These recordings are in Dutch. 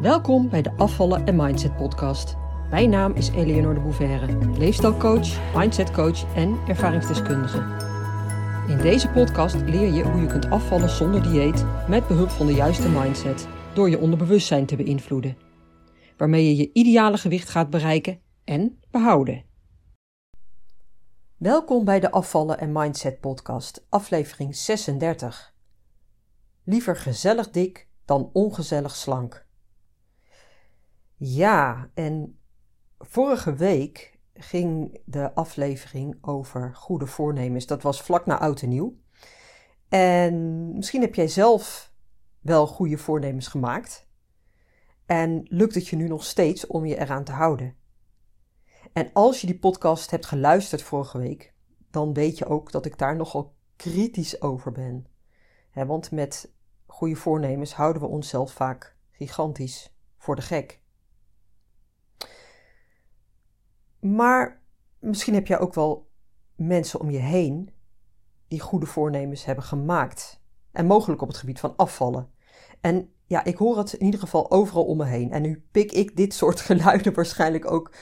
Welkom bij de Afvallen en Mindset podcast. Mijn naam is Eleonore de Bouverre, leefstijlcoach, mindsetcoach en ervaringsdeskundige. In deze podcast leer je hoe je kunt afvallen zonder dieet met behulp van de juiste mindset door je onderbewustzijn te beïnvloeden, waarmee je je ideale gewicht gaat bereiken en behouden. Welkom bij de Afvallen en Mindset podcast, aflevering 36. Liever gezellig dik dan ongezellig slank. Ja, en vorige week ging de aflevering over goede voornemens. Dat was vlak na oud en nieuw. En misschien heb jij zelf wel goede voornemens gemaakt. En lukt het je nu nog steeds om je eraan te houden? En als je die podcast hebt geluisterd vorige week, dan weet je ook dat ik daar nogal kritisch over ben. want met goede voornemens houden we onszelf vaak gigantisch voor de gek. Maar misschien heb jij ook wel mensen om je heen die goede voornemens hebben gemaakt. En mogelijk op het gebied van afvallen. En ja, ik hoor het in ieder geval overal om me heen. En nu pik ik dit soort geluiden waarschijnlijk ook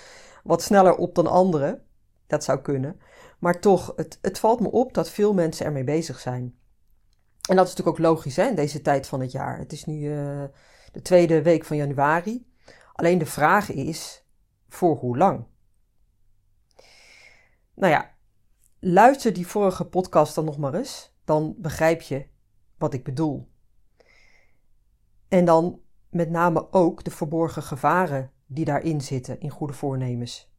wat sneller op dan anderen. Dat zou kunnen. Maar toch, het, het valt me op dat veel mensen ermee bezig zijn. En dat is natuurlijk ook logisch hè, in deze tijd van het jaar. Het is nu uh, de tweede week van januari. Alleen de vraag is: voor hoe lang? Nou ja, luister die vorige podcast dan nog maar eens. Dan begrijp je wat ik bedoel. En dan met name ook de verborgen gevaren die daarin zitten in goede voornemens.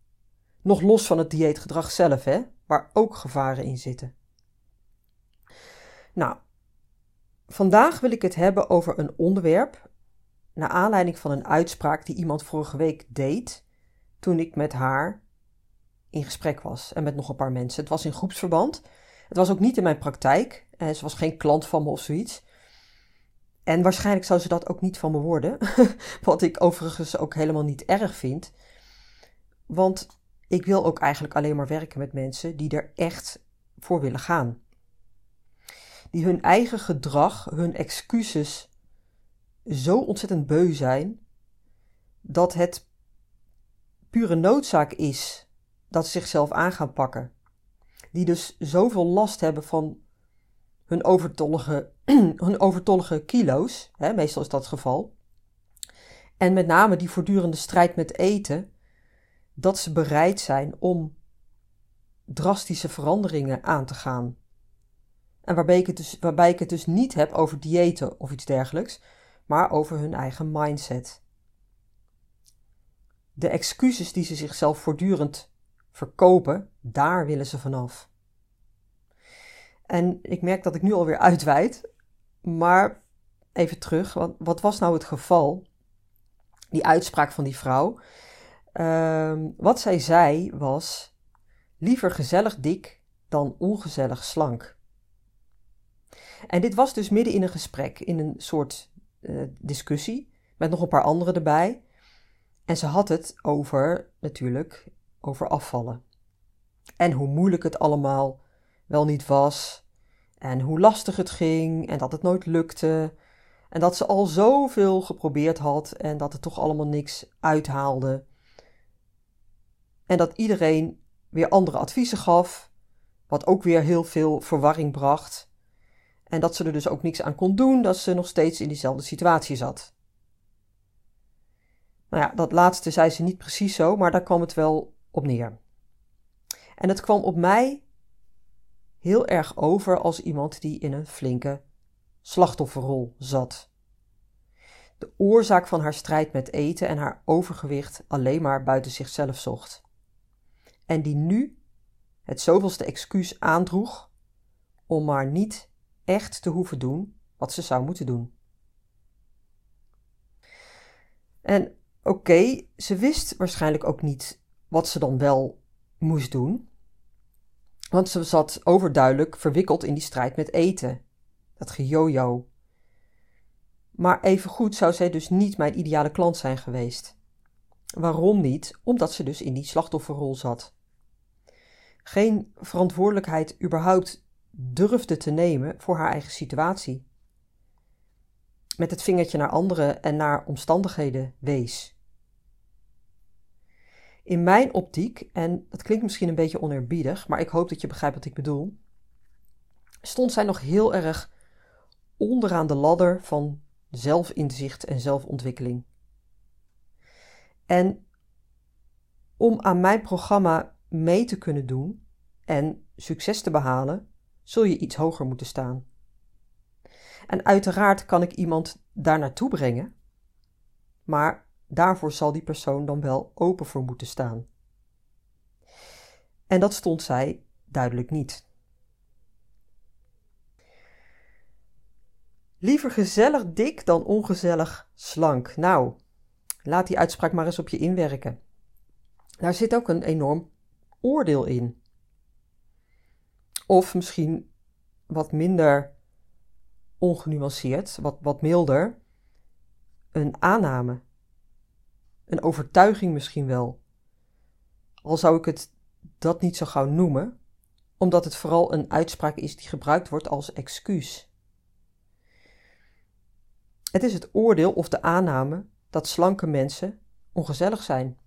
Nog los van het dieetgedrag zelf, hè, waar ook gevaren in zitten. Nou, vandaag wil ik het hebben over een onderwerp naar aanleiding van een uitspraak die iemand vorige week deed toen ik met haar in gesprek was en met nog een paar mensen. Het was in groepsverband. Het was ook niet in mijn praktijk. En ze was geen klant van me of zoiets. En waarschijnlijk zou ze dat ook niet van me worden. Wat ik overigens ook helemaal niet erg vind. Want ik wil ook eigenlijk alleen maar werken met mensen die er echt voor willen gaan. Die hun eigen gedrag, hun excuses zo ontzettend beu zijn dat het pure noodzaak is dat ze zichzelf aan gaan pakken. Die dus zoveel last hebben van hun overtollige, hun overtollige kilo's, hè, meestal is dat het geval. En met name die voortdurende strijd met eten, dat ze bereid zijn om drastische veranderingen aan te gaan. En waarbij ik, het dus, waarbij ik het dus niet heb over diëten of iets dergelijks, maar over hun eigen mindset. De excuses die ze zichzelf voortdurend verkopen, daar willen ze vanaf. En ik merk dat ik nu alweer uitweid, maar even terug, wat, wat was nou het geval? Die uitspraak van die vrouw. Ehm, wat zij zei was: liever gezellig dik dan ongezellig slank. En dit was dus midden in een gesprek, in een soort uh, discussie, met nog een paar anderen erbij. En ze had het over natuurlijk over afvallen. En hoe moeilijk het allemaal wel niet was. En hoe lastig het ging en dat het nooit lukte. En dat ze al zoveel geprobeerd had en dat het toch allemaal niks uithaalde. En dat iedereen weer andere adviezen gaf, wat ook weer heel veel verwarring bracht. En dat ze er dus ook niks aan kon doen, dat ze nog steeds in diezelfde situatie zat. Nou ja, dat laatste zei ze niet precies zo, maar daar kwam het wel op neer. En het kwam op mij heel erg over als iemand die in een flinke slachtofferrol zat. De oorzaak van haar strijd met eten en haar overgewicht alleen maar buiten zichzelf zocht. En die nu het zoveelste excuus aandroeg om maar niet echt te hoeven doen wat ze zou moeten doen. En oké, ze wist waarschijnlijk ook niet wat ze dan wel moest doen. Want ze zat overduidelijk verwikkeld in die strijd met eten. Dat gejojo. Maar evengoed zou zij dus niet mijn ideale klant zijn geweest. Waarom niet? Omdat ze dus in die slachtofferrol zat. Geen verantwoordelijkheid überhaupt durfde te nemen voor haar eigen situatie. met het vingertje naar anderen en naar omstandigheden wees. In mijn optiek, en dat klinkt misschien een beetje oneerbiedig, maar ik hoop dat je begrijpt wat ik bedoel, stond zij nog heel erg onderaan de ladder van zelfinzicht en zelfontwikkeling. En om aan mijn programma mee te kunnen doen en succes te behalen, zul je iets hoger moeten staan. En uiteraard kan ik iemand daar naartoe brengen, maar daarvoor zal die persoon dan wel open voor moeten staan. En dat stond zij duidelijk niet. Liever gezellig dik dan ongezellig slank. Nou, laat die uitspraak maar eens op je inwerken. Daar zit ook een enorm oordeel in. Of misschien wat minder ongenuanceerd, wat, wat milder, een aanname. Een overtuiging misschien wel. Al zou ik het dat niet zo gauw noemen, omdat het vooral een uitspraak is die gebruikt wordt als excuus. Het is het oordeel of de aanname dat slanke mensen ongezellig zijn.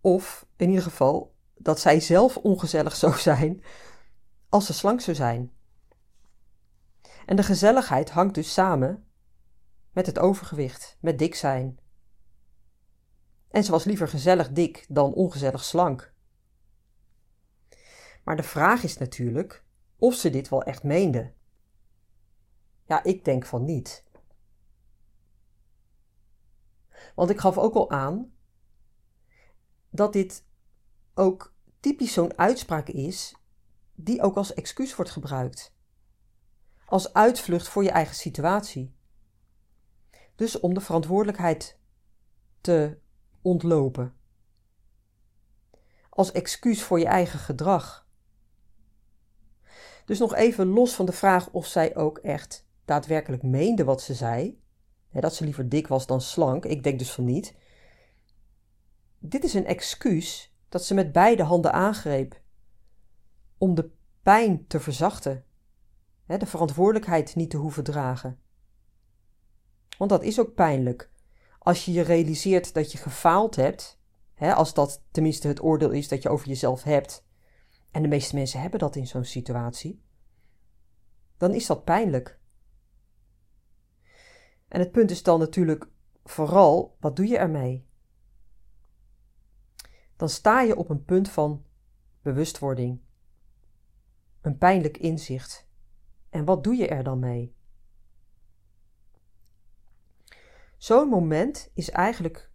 Of in ieder geval dat zij zelf ongezellig zou zijn als ze slank zou zijn. En de gezelligheid hangt dus samen met het overgewicht, met dik zijn. En ze was liever gezellig dik dan ongezellig slank. Maar de vraag is natuurlijk of ze dit wel echt meende. Ja, ik denk van niet. Want ik gaf ook al aan dat dit ook typisch zo'n uitspraak is die ook als excuus wordt gebruikt. Als uitvlucht voor je eigen situatie. Dus om de verantwoordelijkheid te ontlopen. Als excuus voor je eigen gedrag. Dus nog even los van de vraag of zij ook echt daadwerkelijk meende wat ze zei, dat ze liever dik was dan slank, ik denk dus van niet. Dit is een excuus dat ze met beide handen aangreep om de pijn te verzachten, de verantwoordelijkheid niet te hoeven dragen. Want dat is ook pijnlijk. Als je je realiseert dat je gefaald hebt, hè, als dat tenminste het oordeel is dat je over jezelf hebt, en de meeste mensen hebben dat in zo'n situatie, dan is dat pijnlijk. En het punt is dan natuurlijk vooral, wat doe je ermee? Dan sta je op een punt van bewustwording, een pijnlijk inzicht. En wat doe je er dan mee? Zo'n moment is eigenlijk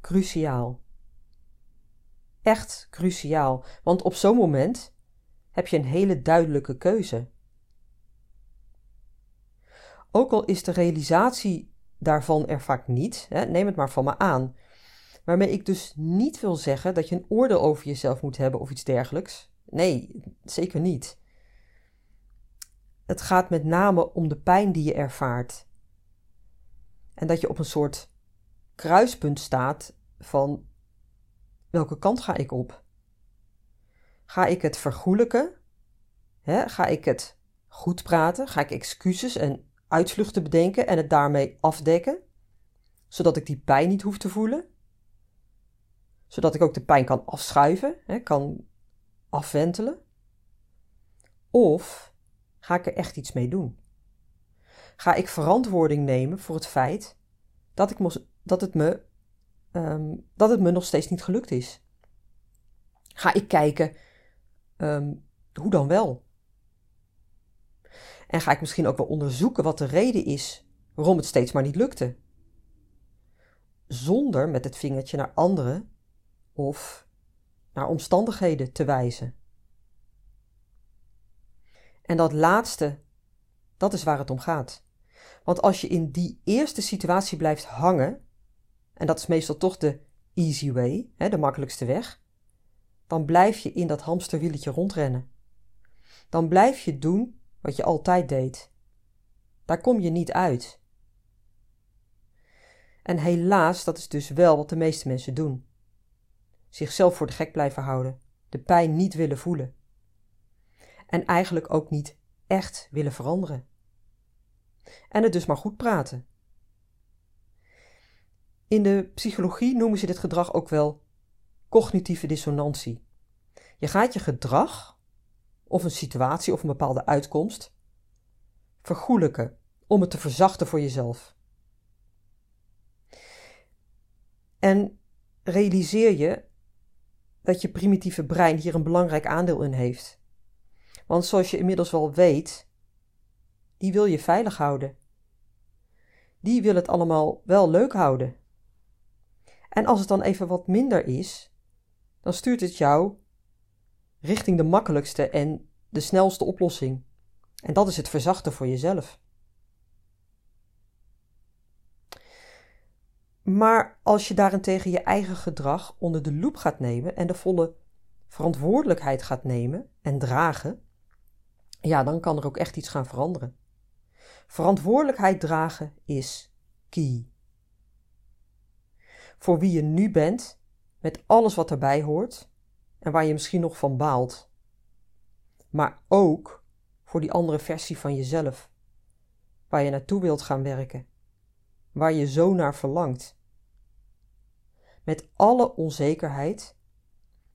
cruciaal. Echt cruciaal, want op zo'n moment heb je een hele duidelijke keuze. Ook al is de realisatie daarvan er vaak niet, hè, neem het maar van me aan. Waarmee ik dus niet wil zeggen dat je een oordeel over jezelf moet hebben of iets dergelijks. Nee, zeker niet. Het gaat met name om de pijn die je ervaart. En dat je op een soort kruispunt staat van welke kant ga ik op? Ga ik het vergoelijken? Ga ik het goed praten? Ga ik excuses en uitvluchten bedenken en het daarmee afdekken, zodat ik die pijn niet hoef te voelen, zodat ik ook de pijn kan afschuiven, kan afwentelen? Of ga ik er echt iets mee doen? Ga ik verantwoording nemen voor het feit dat, ik dat, het me, um, dat het me nog steeds niet gelukt is? Ga ik kijken um, hoe dan wel? En ga ik misschien ook wel onderzoeken wat de reden is waarom het steeds maar niet lukte. Zonder met het vingertje naar anderen of naar omstandigheden te wijzen. En dat laatste, dat is waar het om gaat. Want als je in die eerste situatie blijft hangen, en dat is meestal toch de easy way, hè, de makkelijkste weg, dan blijf je in dat hamsterwieletje rondrennen. Dan blijf je doen wat je altijd deed. Daar kom je niet uit. En helaas, dat is dus wel wat de meeste mensen doen. Zichzelf voor de gek blijven houden, de pijn niet willen voelen. En eigenlijk ook niet echt willen veranderen. En het dus maar goed praten. In de psychologie noemen ze dit gedrag ook wel cognitieve dissonantie. Je gaat je gedrag, of een situatie of een bepaalde uitkomst, vergoelijken om het te verzachten voor jezelf. En realiseer je dat je primitieve brein hier een belangrijk aandeel in heeft. Want zoals je inmiddels wel weet, die wil je veilig houden. Die wil het allemaal wel leuk houden. En als het dan even wat minder is, dan stuurt het jou richting de makkelijkste en de snelste oplossing. En dat is het verzachten voor jezelf. Maar als je daarentegen je eigen gedrag onder de loep gaat nemen en de volle verantwoordelijkheid gaat nemen en dragen, ja, dan kan er ook echt iets gaan veranderen. Verantwoordelijkheid dragen is key. Voor wie je nu bent, met alles wat erbij hoort en waar je misschien nog van baalt. Maar ook voor die andere versie van jezelf, waar je naartoe wilt gaan werken, waar je zo naar verlangt. Met alle onzekerheid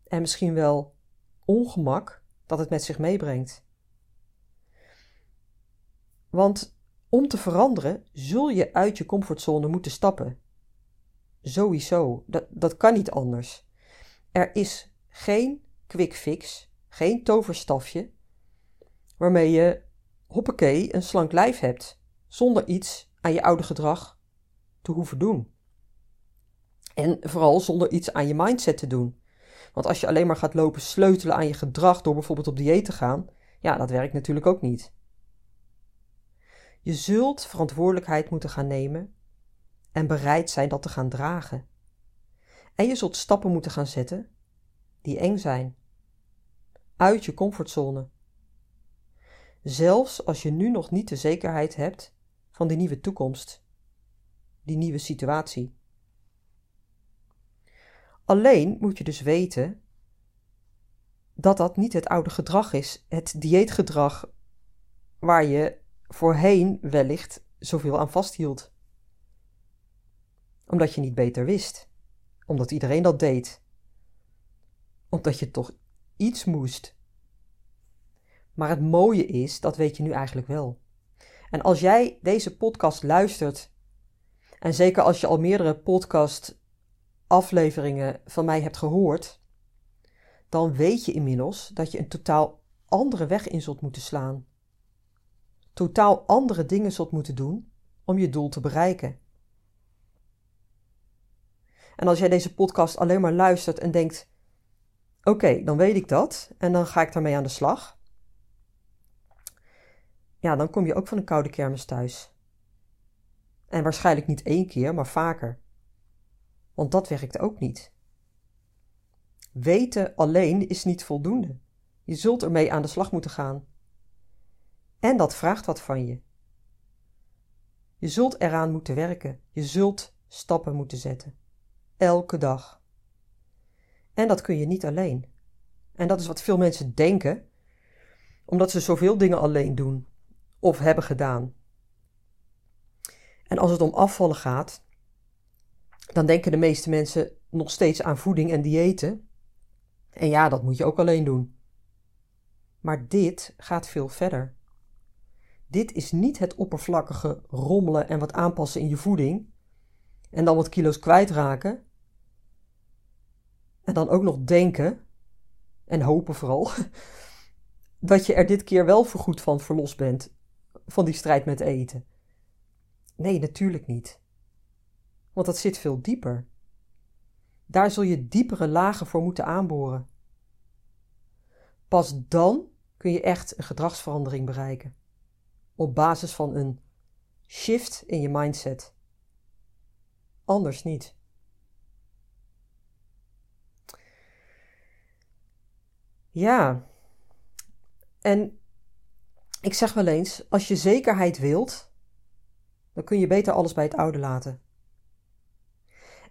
en misschien wel ongemak dat het met zich meebrengt. Want om te veranderen zul je uit je comfortzone moeten stappen. Sowieso, dat, dat kan niet anders. Er is geen quick fix, geen toverstafje, waarmee je, hoppakee, een slank lijf hebt, zonder iets aan je oude gedrag te hoeven doen. En vooral zonder iets aan je mindset te doen. Want als je alleen maar gaat lopen sleutelen aan je gedrag door bijvoorbeeld op dieet te gaan, ja, dat werkt natuurlijk ook niet. Je zult verantwoordelijkheid moeten gaan nemen en bereid zijn dat te gaan dragen. En je zult stappen moeten gaan zetten die eng zijn. Uit je comfortzone. Zelfs als je nu nog niet de zekerheid hebt van die nieuwe toekomst, die nieuwe situatie. Alleen moet je dus weten dat dat niet het oude gedrag is, het dieetgedrag waar je voorheen wellicht zoveel aan vasthield. Omdat je niet beter wist, omdat iedereen dat deed, omdat je toch iets moest. Maar het mooie is, dat weet je nu eigenlijk wel. En als jij deze podcast luistert, en zeker als je al meerdere podcast afleveringen van mij hebt gehoord, dan weet je inmiddels dat je een totaal andere weg in zult moeten slaan. Totaal andere dingen zult moeten doen om je doel te bereiken. En als jij deze podcast alleen maar luistert en denkt: Oké, dan weet ik dat en dan ga ik daarmee aan de slag. Ja, dan kom je ook van een koude kermis thuis. En waarschijnlijk niet één keer, maar vaker. Want dat werkt ook niet. Weten alleen is niet voldoende. Je zult ermee aan de slag moeten gaan. En dat vraagt wat van je. Je zult eraan moeten werken. Je zult stappen moeten zetten. Elke dag. En dat kun je niet alleen. En dat is wat veel mensen denken, omdat ze zoveel dingen alleen doen of hebben gedaan. En als het om afvallen gaat, dan denken de meeste mensen nog steeds aan voeding en diëten. En ja, dat moet je ook alleen doen. Maar dit gaat veel verder. Dit is niet het oppervlakkige rommelen en wat aanpassen in je voeding en dan wat kilo's kwijtraken. En dan ook nog denken en hopen vooral dat je er dit keer wel voorgoed van verlost bent van die strijd met eten. Nee, natuurlijk niet want dat zit veel dieper. Daar zul je diepere lagen voor moeten aanboren. Pas dan kun je echt een gedragsverandering bereiken. Op basis van een shift in je mindset. Anders niet. Ja. En ik zeg wel eens: als je zekerheid wilt, dan kun je beter alles bij het oude laten.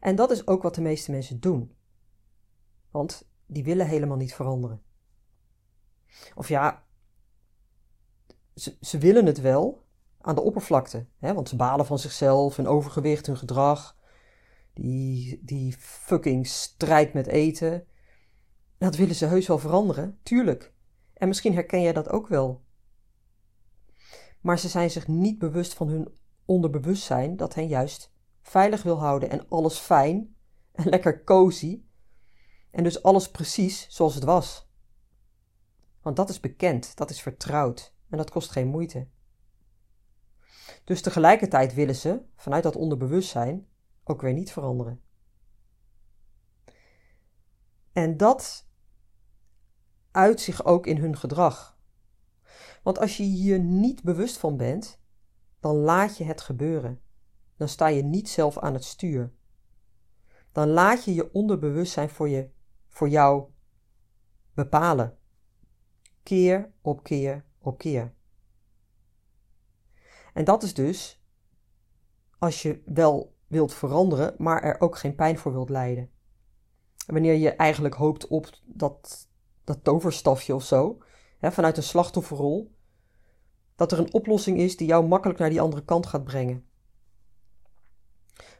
En dat is ook wat de meeste mensen doen. Want die willen helemaal niet veranderen. Of ja, ze, willen het wel, aan de oppervlakte. Hè? Want ze balen van zichzelf, hun overgewicht, hun gedrag. Die, die fucking strijd met eten. Dat willen ze heus wel veranderen, tuurlijk. En misschien herken jij dat ook wel. Maar ze zijn zich niet bewust van hun onderbewustzijn dat hen juist veilig wil houden en alles fijn en lekker cozy. En dus alles precies zoals het was. Want dat is bekend, dat is vertrouwd en dat kost geen moeite. Dus tegelijkertijd willen ze, vanuit dat onderbewustzijn, ook weer niet veranderen. En dat uit zich ook in hun gedrag. Want als je hier niet bewust van bent, dan laat je het gebeuren. Dan sta je niet zelf aan het stuur. Dan laat je je onderbewustzijn voor, je, voor jou bepalen. Keer op keer op. En dat is dus als je wel wilt veranderen, maar er ook geen pijn voor wilt lijden. wanneer je eigenlijk hoopt op dat, dat toverstafje of zo, hè, vanuit een slachtofferrol, dat er een oplossing is die jou makkelijk naar die andere kant gaat brengen.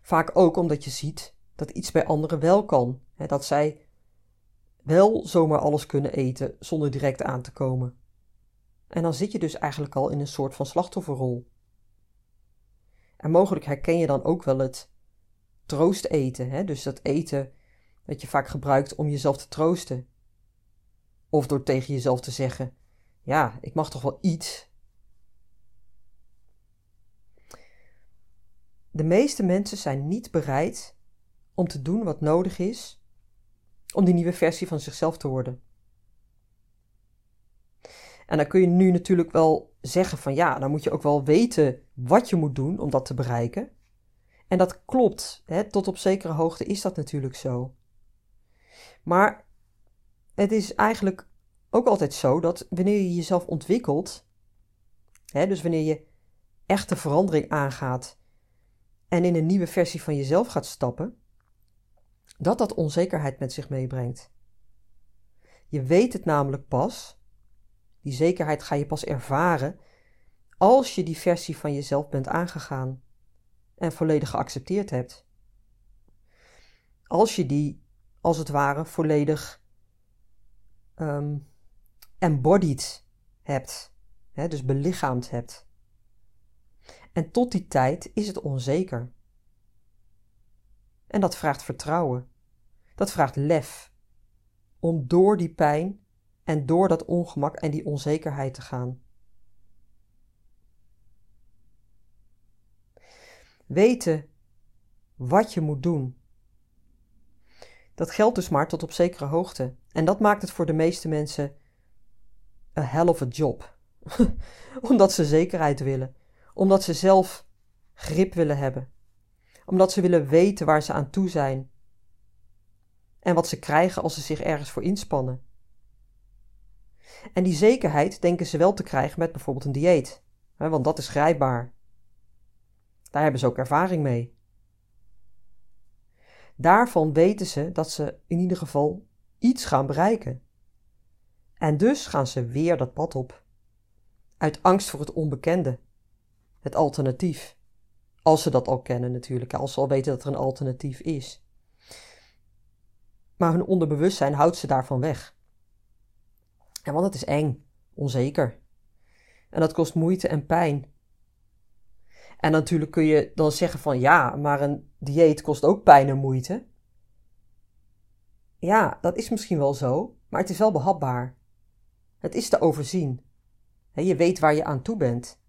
Vaak ook omdat je ziet dat iets bij anderen wel kan, hè, dat zij wel zomaar alles kunnen eten zonder direct aan te komen. En dan zit je dus eigenlijk al in een soort van slachtofferrol. En mogelijk herken je dan ook wel het troosteten, hè? dus dat eten dat je vaak gebruikt om jezelf te troosten. Of door tegen jezelf te zeggen: Ja, ik mag toch wel iets. De meeste mensen zijn niet bereid om te doen wat nodig is om die nieuwe versie van zichzelf te worden. En dan kun je nu natuurlijk wel zeggen van ja, dan moet je ook wel weten wat je moet doen om dat te bereiken. En dat klopt, hè? tot op zekere hoogte is dat natuurlijk zo. Maar het is eigenlijk ook altijd zo dat wanneer je jezelf ontwikkelt, hè, dus wanneer je echte verandering aangaat en in een nieuwe versie van jezelf gaat stappen, dat dat onzekerheid met zich meebrengt. Je weet het namelijk pas die zekerheid ga je pas ervaren als je die versie van jezelf bent aangegaan en volledig geaccepteerd hebt. Als je die, als het ware, volledig um, embodied hebt, hè, dus belichaamd hebt. En tot die tijd is het onzeker. En dat vraagt vertrouwen. Dat vraagt lef. Om door die pijn en door dat ongemak en die onzekerheid te gaan. Weten wat je moet doen. Dat geldt dus maar tot op zekere hoogte. En dat maakt het voor de meeste mensen een hell of a job. Omdat ze zekerheid willen. Omdat ze zelf grip willen hebben. Omdat ze willen weten waar ze aan toe zijn. En wat ze krijgen als ze zich ergens voor inspannen. En die zekerheid denken ze wel te krijgen met bijvoorbeeld een dieet, hè, want dat is grijpbaar. Daar hebben ze ook ervaring mee. Daarvan weten ze dat ze in ieder geval iets gaan bereiken. En dus gaan ze weer dat pad op. Uit angst voor het onbekende, het alternatief. Als ze dat al kennen natuurlijk, als ze al weten dat er een alternatief is. Maar hun onderbewustzijn houdt ze daarvan weg. En want het is eng, onzeker. En dat kost moeite en pijn. En natuurlijk kun je dan zeggen van ja, maar een dieet kost ook pijn en moeite. Ja, dat is misschien wel zo, maar het is wel behapbaar. Het is te overzien. Je weet waar je aan toe bent.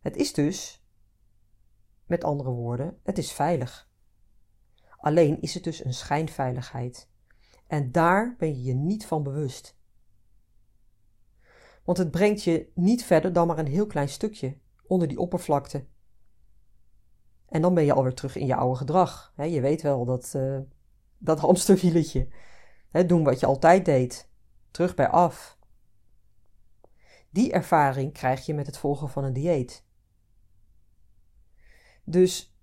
Het is dus, met andere woorden, het is veilig. Alleen is het dus een schijnveiligheid. En daar ben je je niet van bewust. Want het brengt je niet verder dan maar een heel klein stukje onder die oppervlakte. En dan ben je alweer terug in je oude gedrag. je weet wel dat, uh, dat hamsterwieletje. doen wat je altijd deed. Terug bij af. Die ervaring krijg je met het volgen van een dieet. Dus,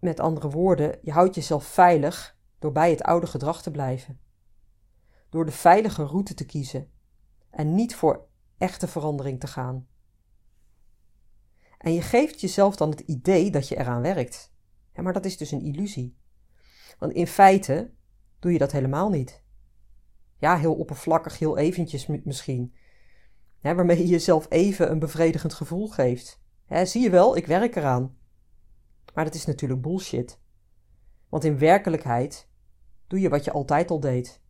met andere woorden, je houdt jezelf veilig door bij het oude gedrag te blijven. Door de veilige route te kiezen en niet voor echte verandering te gaan. En je geeft jezelf dan het idee dat je eraan werkt. Maar dat is dus een illusie. Want in feite doe je dat helemaal niet. Ja, heel oppervlakkig, heel eventjes misschien. waarmee je jezelf even een bevredigend gevoel geeft. zie je wel, ik werk eraan. Maar dat is natuurlijk bullshit. Want in werkelijkheid doe je wat je altijd al deed.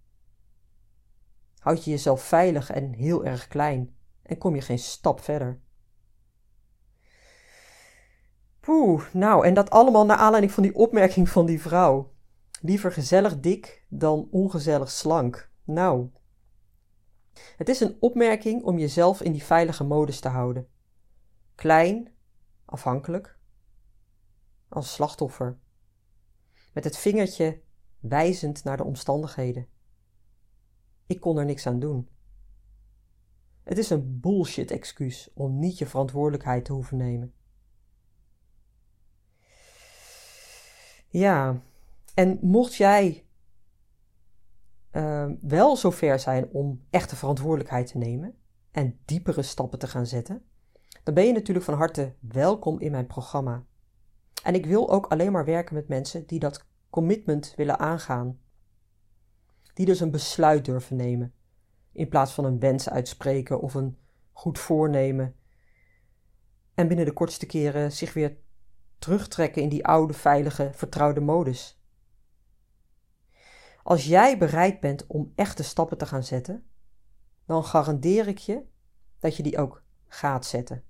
Houd je jezelf veilig en heel erg klein en kom je geen stap verder. Poeh, nou, en dat allemaal naar aanleiding van die opmerking van die vrouw. Liever gezellig dik dan ongezellig slank. Nou. Het is een opmerking om jezelf in die veilige modus te houden. Klein, afhankelijk, als slachtoffer. Met het vingertje wijzend naar de omstandigheden. Ik kon er niks aan doen. Het is een bullshit excuus om niet je verantwoordelijkheid te hoeven nemen. Ja, en mocht jij uh, wel zover zijn om echte verantwoordelijkheid te nemen en diepere stappen te gaan zetten, dan ben je natuurlijk van harte welkom in mijn programma. En ik wil ook alleen maar werken met mensen die dat commitment willen aangaan. Die dus een besluit durven nemen, in plaats van een wens uitspreken of een goed voornemen. En binnen de kortste keren zich weer terugtrekken in die oude, veilige, vertrouwde modus. Als jij bereid bent om echte stappen te gaan zetten, dan garandeer ik je dat je die ook gaat zetten.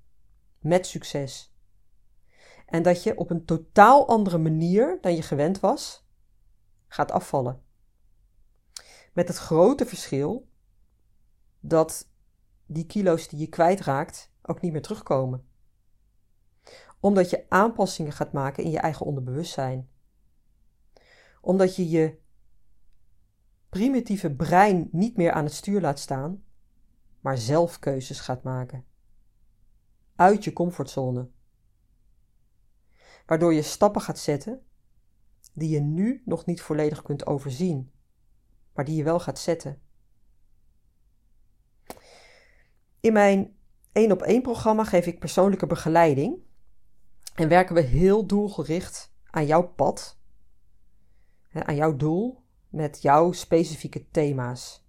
Met succes. En dat je op een totaal andere manier dan je gewend was, gaat afvallen. Met het grote verschil dat die kilo's die je kwijtraakt ook niet meer terugkomen omdat je aanpassingen gaat maken in je eigen onderbewustzijn. Omdat je je primitieve brein niet meer aan het stuur laat staan, maar zelf keuzes gaat maken. Uit je comfortzone. Waardoor je stappen gaat zetten die je nu nog niet volledig kunt overzien, maar die je wel gaat zetten. In mijn 1 op 1 programma geef ik persoonlijke begeleiding en werken we heel doelgericht aan jouw pad, aan jouw doel, met jouw specifieke thema's.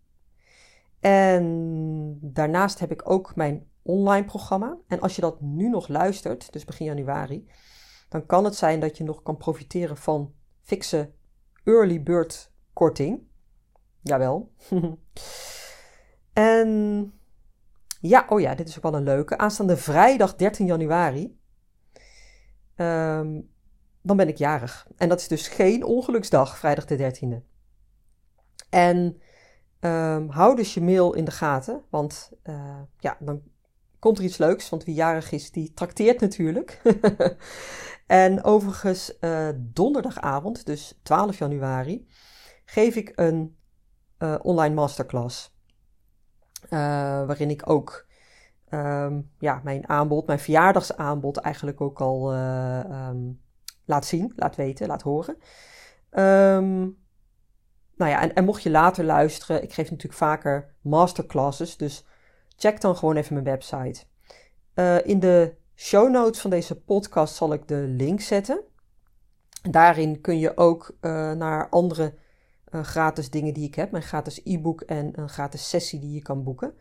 En daarnaast heb ik ook mijn online programma. En als je dat nu nog luistert, dus begin januari, dan kan het zijn dat je nog kan profiteren van fikse early bird korting. Jawel. en ja, oh ja, dit is ook wel een leuke. Aanstaande vrijdag 13 januari um, dan ben ik jarig. En dat is dus geen ongeluksdag, vrijdag de 13e. En um, hou dus je mail in de gaten, want uh, ja, dan komt er iets leuks. Want wie jarig is, die trakteert natuurlijk. en overigens, uh, donderdagavond, dus 12 januari, geef ik een uh, online masterclass. waarin ik ook um, ja, mijn aanbod, mijn verjaardagsaanbod eigenlijk ook al uh, um, laat zien, laat weten, laat horen. Um, nou ja, en, mocht je later luisteren, ik geef natuurlijk vaker masterclasses, dus check dan gewoon even mijn website. In de show notes van deze podcast zal ik de link zetten. Daarin kun je ook naar andere uh, gratis dingen die ik heb, mijn gratis e-book en een gratis sessie die je kan boeken.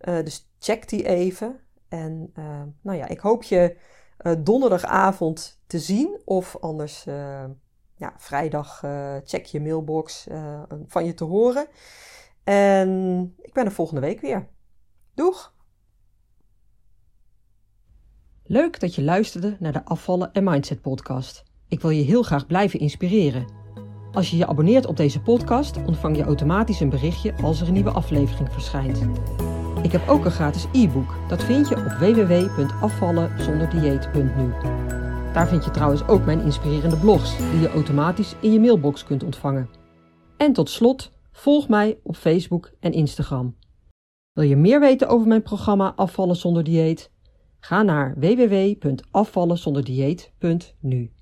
Uh, dus check die even. En uh, nou ja, ik hoop je uh, donderdagavond te zien. Of anders ja, vrijdag check je mailbox van je te horen. En ik ben er volgende week weer. Doeg! Leuk dat je luisterde naar de Afvallen en Mindset podcast. Ik wil je heel graag blijven inspireren. Als je je abonneert op deze podcast, ontvang je automatisch een berichtje als er een nieuwe aflevering verschijnt. Ik heb ook een gratis e-book. Dat vind je op www.afvallenzonderdieet.nu. Daar vind je trouwens ook mijn inspirerende blogs die je automatisch in je mailbox kunt ontvangen. En tot slot, volg mij op Facebook en Instagram. Wil je meer weten over mijn programma Afvallen zonder dieet? Ga naar www.afvallenzonderdieet.nu.